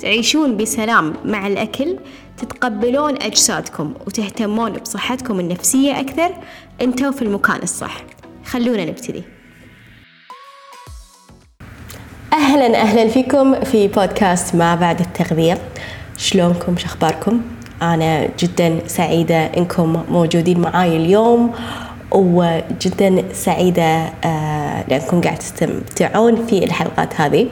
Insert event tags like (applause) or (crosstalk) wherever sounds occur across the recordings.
تعيشون بسلام مع الأكل تتقبلون أجسادكم وتهتمون بصحتكم النفسية أكثر. أنتوا في المكان الصح. خلونا نبتدي. أهلا أهلا فيكم في بودكاست ما بعد التغذية. شلونكم؟ شخباركم أنا جدا سعيدة إنكم موجودين معاي اليوم وجدا سعيدة آه، لأنكم قاعد تستمتعون في الحلقات هذه.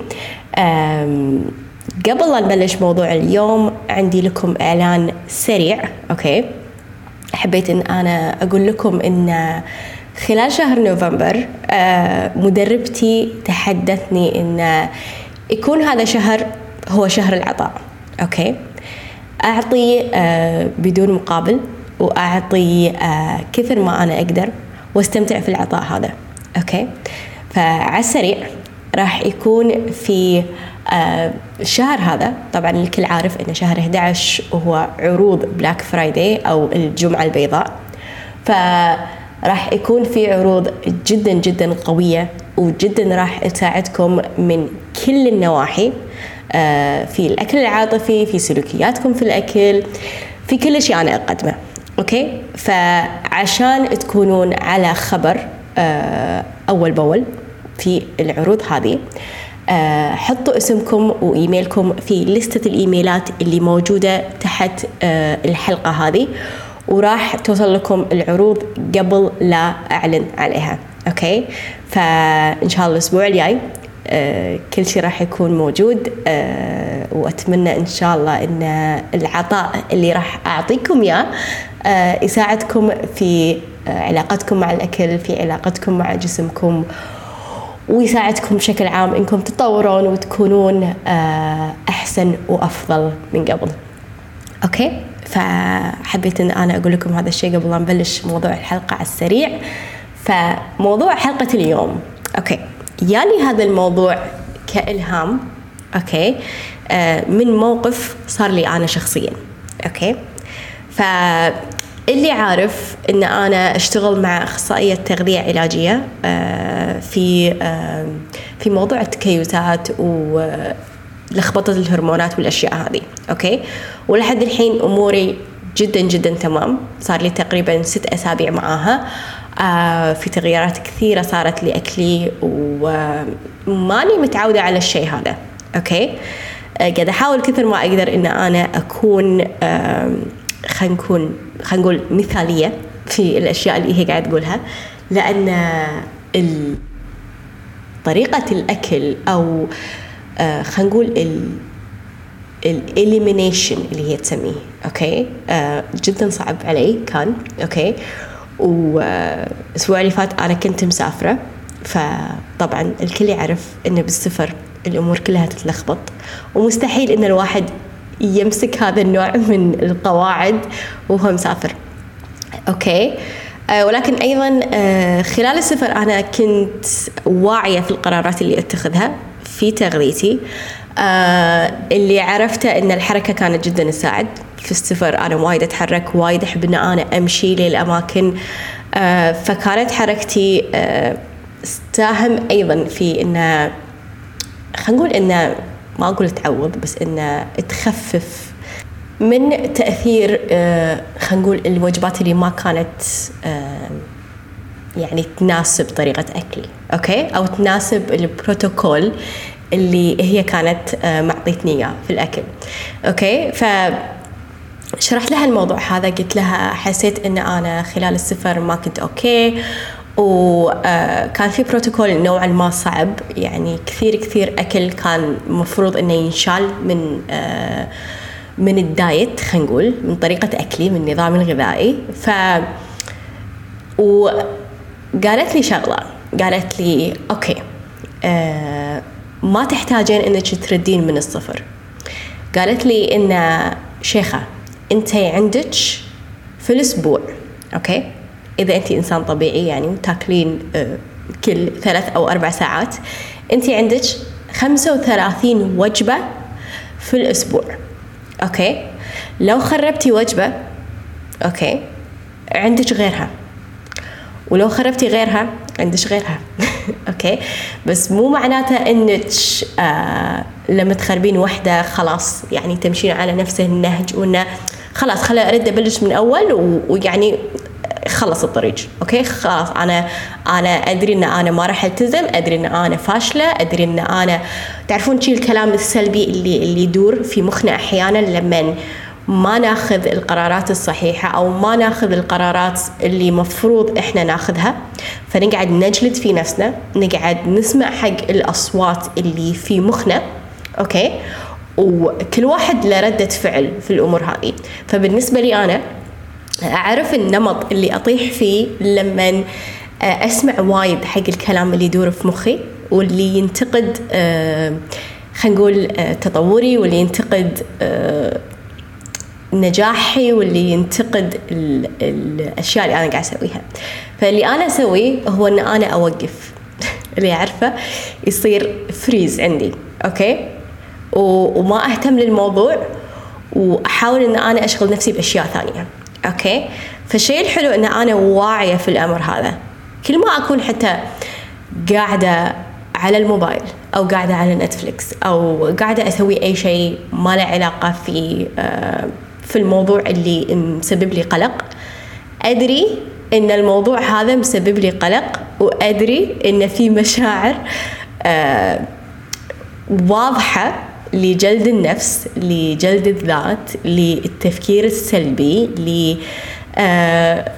قبل لا نبلش موضوع اليوم عندي لكم إعلان سريع okay؟ حبيت إن أنا أقول لكم إن خلال شهر نوفمبر آه، مدربتي تحدتني إن يكون هذا شهر هو شهر العطاء okay؟ أعطي آه، بدون مقابل وأعطي آه، كثر ما أنا أقدر واستمتع في العطاء هذا okay؟ فعلى السريع راح يكون في الشهر هذا طبعا الكل عارف ان شهر 11 هو عروض Black Friday أو الجمعة البيضاء. فراح يكون في عروض جدا جدا قوية وجدا راح تساعدكم من كل النواحي. آه، في الأكل العاطفي في سلوكياتكم في الأكل في كل شيء أنا أقدمه. okay؟ فعشان تكونون على خبر آه، أول بأول في العروض هذه آه، حطوا اسمكم وإيميلكم في لستة الإيميلات اللي موجودة تحت آه، الحلقة هذه وراح توصل لكم العروض قبل لا أعلن عليها. أوكي؟ فإن شاء الله الأسبوع الجاي آه، كل شيء راح يكون موجود وأتمنى إن شاء الله إن العطاء اللي راح أعطيكم إياه يساعدكم في علاقتكم مع الأكل في علاقتكم مع جسمكم ويساعدكم بشكل عام إنكم تتطورون وتكونون آه، أحسن وأفضل من قبل. okay؟ فحبيت إن أنا أقول لكم هذا الشيء قبل لا نبلش موضوع الحلقة على السريع. فموضوع حلقة اليوم. okay. يالي هذا الموضوع كإلهام. okay؟ آه، من موقف صار لي أنا شخصيا. okay؟ ف اللي عارف إن أنا أشتغل مع أخصائية تغذية علاجية آه، في آه، في موضوع التكيسات ولخبطه الهرمونات والأشياء هذه. okay؟ ولحد الحين أموري جدا جدا تمام. صار لي تقريبا ست أسابيع معاها. آه، في تغييرات كثيرة صارت لأكلي وماني متعودة على الشيء هذا. okay؟ قاعد أحاول كثر ما أقدر إن أنا أكون خلينا نكون خلينا نقول مثالية في الأشياء اللي هي قاعدة تقولها لأن طريقة الأكل أو آه، خلينا نقول ال elimination اللي هي تسميه okay؟ آه جدا صعب علي كان okay؟ والاسبوع اللي فات أنا كنت مسافرة فطبعا الكل يعرف انه بالسفر الأمور كلها تتلخبط ومستحيل إن الواحد يمسك هذا النوع من القواعد وهو مسافر. أوكي؟ آه ولكن أيضا آه خلال السفر أنا كنت واعية في القرارات اللي أتخذها في تغذيتي آه اللي عرفته إن الحركة كانت جدا تساعد. في السفر أنا وايد أتحرك وايد أحب إن أنا أمشي للأماكن. فكانت حركتي تساهم أيضا في إن خلينا نقول انه ما أقول تعوض بس إنه تخفف من تأثير آه، خلينا نقول الوجبات اللي ما كانت آه، يعني تناسب طريقة أكلي okay؟ أو تناسب البروتوكول اللي هي كانت آه، معطيتني إياه في الأكل okay؟ ف شرحت لها الموضوع هذا قلت لها حسيت إن أنا خلال السفر ما كنت okay وكان في بروتوكول نوعا ما صعب. يعني كثير كثير أكل كان المفروض إنه ينشال من آه، من ال diet خلينا نقول من طريقة أكلي من نظامي الغذائي. ف وقالت لي شغلة. قالت لي okay آه ما تحتاجين إنك تردين من الصفر. قالت لي ان شيخة أنت عندك في الأسبوع okay؟ إذا انت إنسان طبيعي يعني وتاكلين آه، كل ثلاث أو أربع ساعات انت عندك 35 وجبة في الأسبوع. okay؟ لو خربتي وجبة okay عندك غيرها. ولو خربتي غيرها عندك غيرها. (laughs) okay؟ بس مو معناته إنك آه لما تخربين وحدة خلاص يعني تمشين على نفس النهج وإنه خلاص خليني أرد أبلش من أول ويعني خلص الطريق. أوكي؟ خلاص. أنا أنا أدري إن أنا ما راح ألتزم. أدري إن أنا فاشلة. أدري إن أنا تعرفون شي الكلام السلبي اللي اللي يدور في مخنا أحيانا لما ما ناخذ القرارات الصحيحة أو ما ناخذ القرارات اللي مفروض إحنا ناخذها فنقعد نجلد في نفسنا نقعد نسمع حق الأصوات اللي في مخنا. أوكي؟ وكل واحد له ردة فعل في الأمور هذه. فبالنسبة لي أنا أعرف النمط اللي أطيح فيه لما أسمع وايد حق الكلام اللي يدور في مخي واللي ينتقد آه، خلينا نقول آه، تطوري واللي ينتقد آه، نجاحي واللي ينتقد الأشياء اللي أنا قاعد أسويها. فاللي أنا أسويه هو إن أنا أوقف. (laughs) اللي أعرفه يصير freeze عندي okay؟ وما أهتم للموضوع وأحاول إن أنا أشغل نفسي بأشياء ثانية. okay؟ فالشيء الحلو إن أنا واعية في الأمر هذا. كل ما أكون حتى قاعدة على الموبايل أو قاعدة على نتفليكس أو قاعدة أسوي أي شيء ما له علاقة في آه في الموضوع اللي مسبب لي قلق أدري إن الموضوع هذا مسبب لي قلق وأدري إن في مشاعر آه واضحة لجلد النفس لجلد الذات للتفكير السلبي ل آه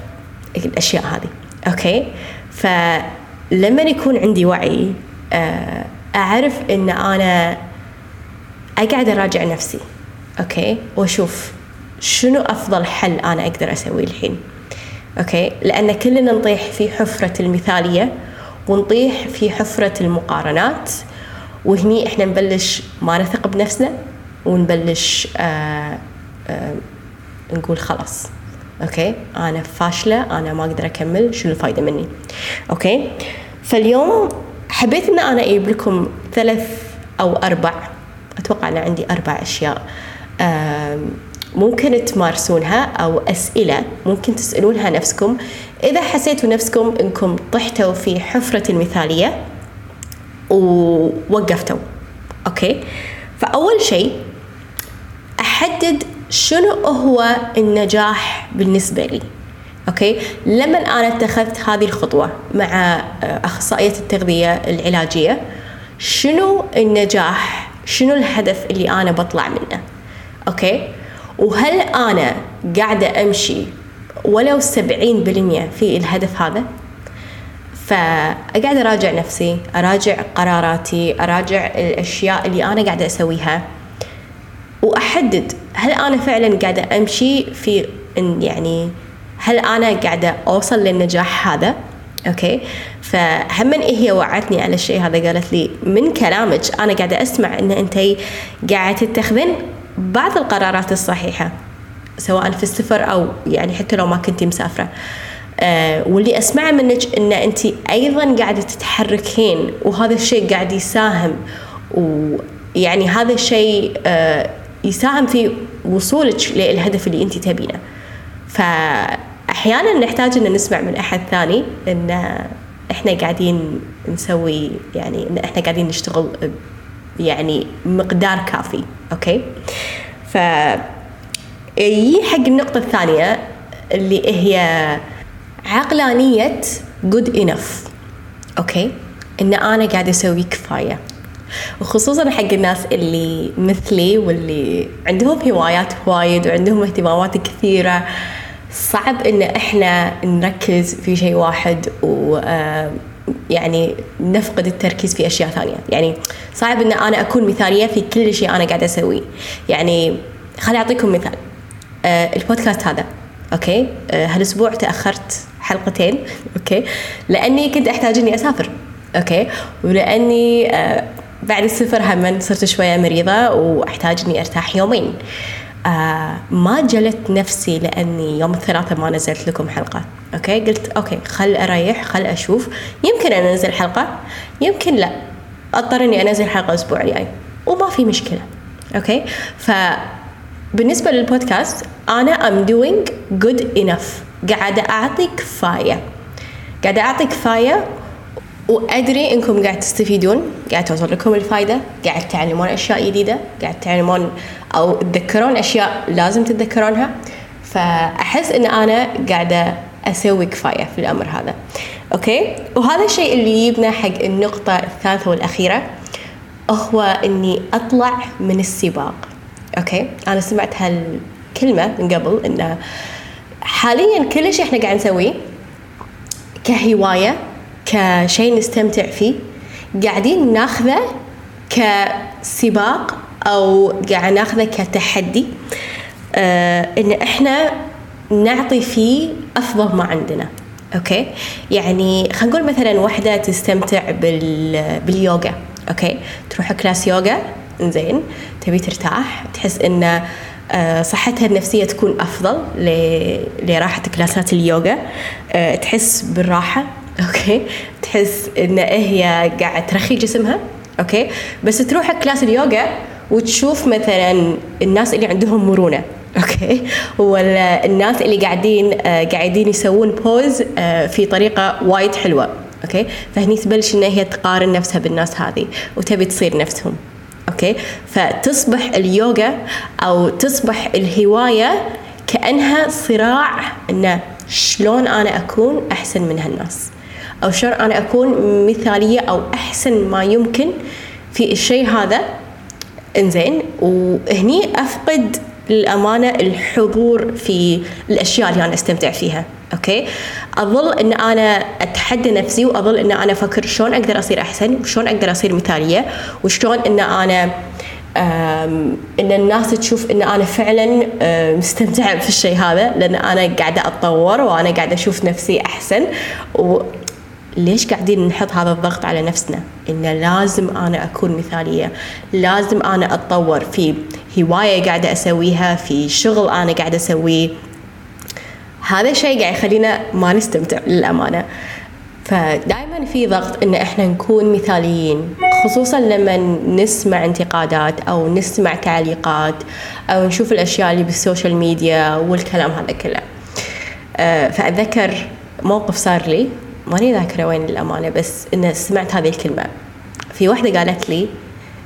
الأشياء هذه. أوكي؟ فلما يكون عندي وعي آه أعرف إن أنا أقعد أراجع نفسي. okay؟ وأشوف شنو أفضل حل أنا أقدر أسويه الحين. okay؟ لأن كلنا نطيح في حفرة المثالية ونطيح في حفرة المقارنات وهني إحنا نبلش ما نثق بنفسنا ونبلش آآ آآ نقول خلاص. okay؟ أنا فاشلة أنا ما أقدر أكمل شنو الفايدة مني؟ okay؟ فاليوم حبيت إن أنا أجيب لكم ثلاث أو أربع أتوقع إن عندي أربع أشياء ممكن تمارسونها أو أسئلة ممكن تسألونها نفسكم. إذا حسيتوا نفسكم أنكم طحتوا في حفرة المثالية ووقفتوا أوكي؟ فأول شيء أحدد شنو هو النجاح بالنسبة لي. okay؟ لما أنا اتخذت هذه الخطوة مع أخصائية التغذية العلاجية شنو النجاح؟ شنو الهدف اللي أنا بطلع منه؟ okay؟ وهل أنا قاعدة أمشي ولو سبعين بالمية في الهدف هذا؟ فأقعد أراجع نفسي أراجع قراراتي أراجع الأشياء اللي أنا قاعدة أسويها. وأحدد هل أنا فعلا قاعدة أمشي في يعني هل أنا قاعدة أوصل للنجاح هذا؟ أوكي؟ فهم هي وعدتني على الشيء هذا؟ قالت لي من كلامك أنا قاعدة أسمع إن أنت قاعدة تتخذين بعض القرارات الصحيحة سواء في السفر أو يعني حتى لو ما كنتي مسافرة. أه واللي أسمعه منك أن أنت أيضا قاعدة تتحركين وهذا الشيء قاعد يساهم. ويعني هذا الشيء أه يساهم في وصولك للهدف اللي أنت تبينه. فأحيانا نحتاج أن نسمع من أحد ثاني أن إحنا قاعدين نسوي يعني إن إحنا قاعدين نشتغل يعني مقدار كافي. okay؟ ف يجي حق النقطة الثانية اللي هي عقلانية good enough. okay إن أنا قاعدة أسوي كفاية. وخصوصا حق الناس اللي مثلي واللي عندهم هوايات وايد وعندهم اهتمامات كثيرة صعب إن إحنا نركز في شيء واحد و يعني نفقد التركيز في أشياء ثانية. يعني صعب إن أنا أكون مثالية في كل شيء أنا قاعدة أسويه. يعني خليني أعطيكم مثال. آه البودكاست هذا. okay؟ آه هالأسبوع تأخرت حلقتين okay؟ لأني كنت أحتاج إني أسافر okay؟ ولأني آه بعد السفر هم صرت شوية مريضة وأحتاج إني أرتاح يومين. آه ما جلدت نفسي لأني يوم الثلاثاء ما نزلت لكم حلقة okay؟ قلت okay خل أريح خل أشوف. يمكن أنزل حلقة يمكن لا. أضطر إني أنزل حلقة الأسبوع الجاي وما في مشكلة okay؟ ف بالنسبة للبودكاست أنا I'm doing good enough قاعدة اعطي كفايه قاعدة اعطي كفايه وأدري إنكم قاعد تستفيدون. قاعد توصل لكم الفائده قاعد تعلمون أشياء جديدة. قاعد تعلمون أو تذكرون أشياء لازم تتذكرونها. فأحس إن أنا قاعدة أسوي كفايه في الأمر هذا. أوكي؟ وهذا الشيء اللي يجيبنا حق النقطة الثالثة والأخيرة هو إني أطلع من السباق. okay؟ أنا سمعت هالكلمة من قبل انه حاليا كل شيء إحنا قاعد نسويه كهواية كشيء نستمتع فيه. قاعدين ناخذه كسباق أو قاعد ناخذه كتحدي. آه إن إحنا نعطي فيه أفضل ما عندنا. okay؟ يعني خلينا نقول مثلا واحدة تستمتع بال باليوغا. okay؟ تروح class يوغا زين تبي ترتاح تحس إن آه، صحتها النفسية تكون أفضل لو راحت كلاسات اليوغا. آه، تحس بالراحة (laughs) okay؟ تحس إن هي قاعد ترخي جسمها okay؟ بس تروح class اليوغا وتشوف مثلا الناس اللي عندهم مرونة (laughs) okay؟ ولا الناس اللي قاعدين آه قاعدين يسوون pose في طريقة وايد حلوة okay؟ فهني تبلش إن هي تقارن نفسها بالناس هذه وتبي تصير نفسهم. okay؟ فتصبح اليوغا أو تصبح الهواية كأنها صراع انه شلون أنا أكون أحسن من هالناس. أو شلون أنا أكون مثالية أو أحسن ما يمكن في الشيء هذا. إنزين وهني أفقد للأمانة الحضور في الأشياء اللي أنا أستمتع فيها. أوكي؟ أظل أن أنا أتحدى نفسي وأظل أن أنا أفكر شلون أقدر أصير أحسن وشلون أقدر أصير مثالية وشلون أن أنا إن الناس تشوف إن أنا فعلا مستمتعة في الشيء هذا لأن أنا قاعدة أتطور وأنا قاعدة أشوف نفسي أحسن. و ليش قاعدين نحط هذا الضغط على نفسنا؟ إن لازم أنا أكون مثالية لازم أنا أتطور. في هواية قاعدة أسويها في شغل أنا قاعدة أسويه. هذا الشيء قاعد يخلينا ما نستمتع للأمانة. فدائما في ضغط إن إحنا نكون مثاليين خصوصا لما نسمع انتقادات أو نسمع تعليقات أو نشوف الأشياء اللي بالسوشيال ميديا والكلام هذا كله. آه، فأتذكر موقف صار لي ماني ذاكرة وين الأمانة بس إن سمعت هذه الكلمة. في واحدة قالت لي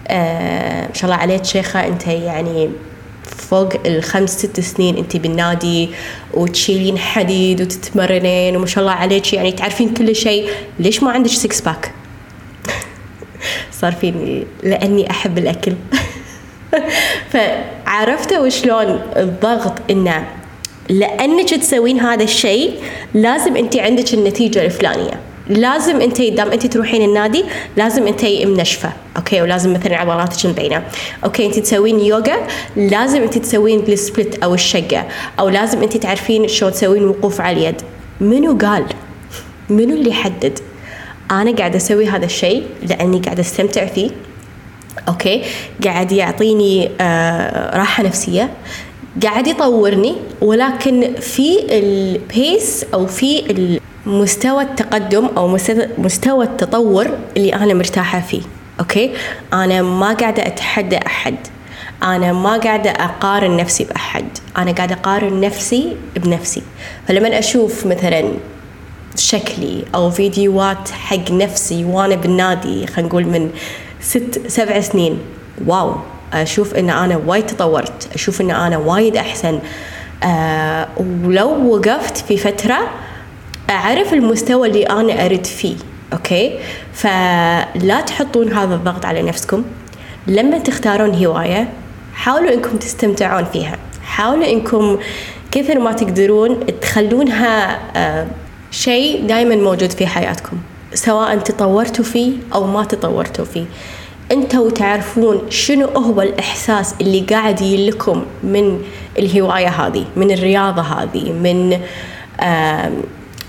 آه ما شاء الله عليك شيخة أنت يعني فوق الخمس ست سنين انت بالنادي وتشيلين حديد وتتمرنين وما شاء الله عليك. يعني تعرفين كل شيء. ليش ما عندك six pack صار فيني لأني أحب الأكل. (laughs) فعرفتوا شلون الضغط إنه لأنك تسوين هذا الشيء لازم أنت عندك النتيجة الفلانية. لازم انت دام انت تروحين النادي لازم انت منشفه okay؟ ولازم مثلا عضلاتك مبينه okay؟ انت تسوين يوغا لازم انت تسوين ال split أو الشقة أو لازم انت تعرفين شلون تسوين وقوف على اليد. منو قال؟ منو اللي حدد أنا قاعدة أسوي هذا الشيء لأني قاعدة أستمتع فيه. okay؟ قاعد يعطيني آه راحة نفسية. قاعد يطورني ولكن في ال pace أو في مستوى التقدم أو مستوى التطور اللي أنا مرتاحة فيه. okay؟ أنا ما قاعدة أتحدى أحد. أنا ما قاعدة أقارن نفسي بأحد. أنا قاعدة أقارن نفسي بنفسي. فلما أشوف مثلا شكلي أو فيديوهات حق نفسي وأنا بالنادي خلينا نقول من ست سبع سنين wow! أشوف إن أنا وايد تطورت. أشوف إن أنا وايد أحسن. أه ولو وقفت في فترة أعرف المستوى اللي أنا ارد فيه أوكي؟ فلا تحطون هذا الضغط على نفسكم. لما تختارون هواية حاولوا إنكم تستمتعون فيها. حاولوا إنكم كثر ما تقدرون تخلونها أه شيء دائما موجود في حياتكم سواء تطورتوا فيه أو ما تطورتوا فيه. أنتوا تعرفون شنو هو الإحساس اللي قاعد لكم من الهواية هذه من الرياضة هذه من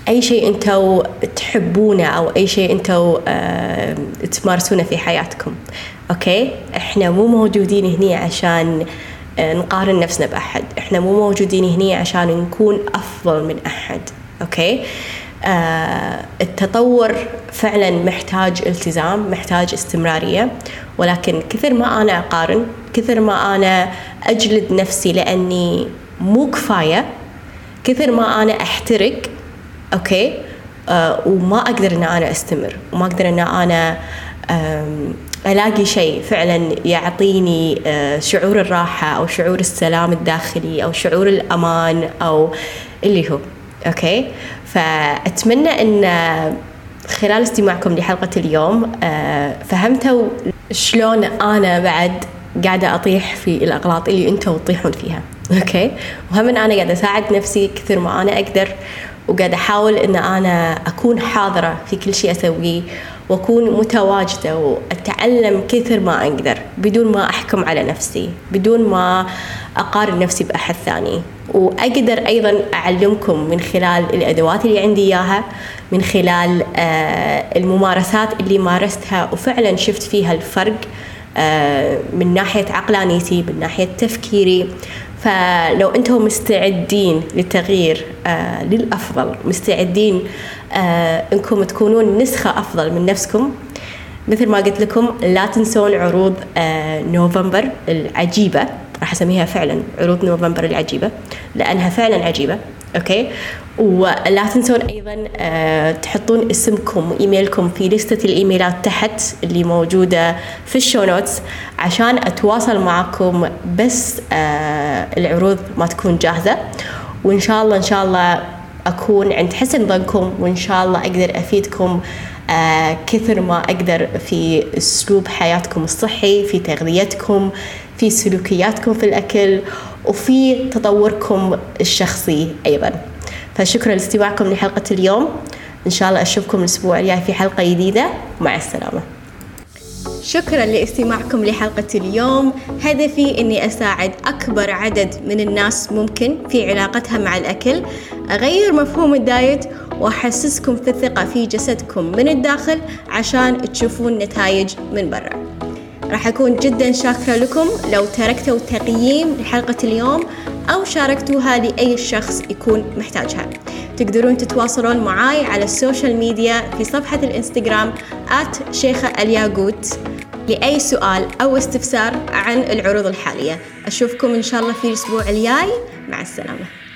أي شيء أنتوا تحبونه أو أي شيء أنتوا تمارسونه في حياتكم. okay؟ إحنا مو موجودين هنا عشان آه، نقارن نفسنا بأحد. إحنا مو موجودين هنا عشان نكون أفضل من أحد. okay؟ آه التطور فعلا محتاج التزام محتاج استمرارية. ولكن كثر ما أنا أقارن كثر ما أنا أجلد نفسي لأني مو كفاية كثر ما أنا أحترق okay؟ آه وما أقدر أن أنا أستمر وما أقدر أن أنا ألاقي شيء فعلا يعطيني آه، شعور الراحة أو شعور السلام الداخلي أو شعور الأمان أو اللي هو okay؟ فأتمنى أن خلال استماعكم لحلقة اليوم آه، فهمتوا شلون أنا بعد قاعدة أطيح في الأغلاط اللي أنتوا تطيحون فيها أوكي؟ وهم أن أنا قاعدة أساعد نفسي كثر ما أنا أقدر وقاعدة أحاول أن أنا أكون حاضرة في كل شيء أسويه وأكون متواجدة وأتعلم كثر ما أقدر بدون ما أحكم على نفسي بدون ما أقارن نفسي بأحد ثاني. وأقدر أيضا أعلمكم من خلال الأدوات اللي عندي إياها من خلال آه، الممارسات اللي مارستها وفعلا شفت فيها الفرق. من ناحية عقلانيتي من ناحية تفكيري. فلو أنتم مستعدين للتغيير آه للأفضل مستعدين آه أنكم تكونون نسخة أفضل من نفسكم مثل ما قلت لكم لا تنسون عروض آه نوفمبر العجيبة. راح أسميها فعلا عروض نوفمبر العجيبة لأنها فعلا عجيبة. okay؟ ولا تنسون أيضا آه تحطون اسمكم وإيميلكم في لستة الإيميلات تحت اللي موجودة في ال show notes عشان أتواصل معكم بس آه العروض ما تكون جاهزة. وإن شاء الله إن شاء الله أكون عند حسن ظنكم وإن شاء الله أقدر أفيدكم آه كثر ما أقدر في أسلوب حياتكم الصحي في تغذيتكم في سلوكياتكم في الأكل. وفي تطوركم الشخصي أيضا. فشكرا لاستماعكم لحلقة اليوم. إن شاء الله أشوفكم الأسبوع الجاي في حلقة جديدة. مع السلامة. شكرا لاستماعكم لحلقة اليوم. هدفي أني أساعد أكبر عدد من الناس ممكن في علاقتها مع الأكل. أغير مفهوم الدايت وأحسسكم في الثقة في جسدكم من الداخل عشان تشوفون نتائج من برا. راح أكون جدا شاكرة لكم. لو تركتوا تقييم لحلقة اليوم أو شاركتوها لأي شخص يكون محتاجها. تقدرون تتواصلون معاي على ال social media في صفحة الإنستغرام at شيخة الياقوت لأي سؤال أو استفسار عن العروض الحالية. أشوفكم إن شاء الله في الأسبوع الجاي. مع السلامة.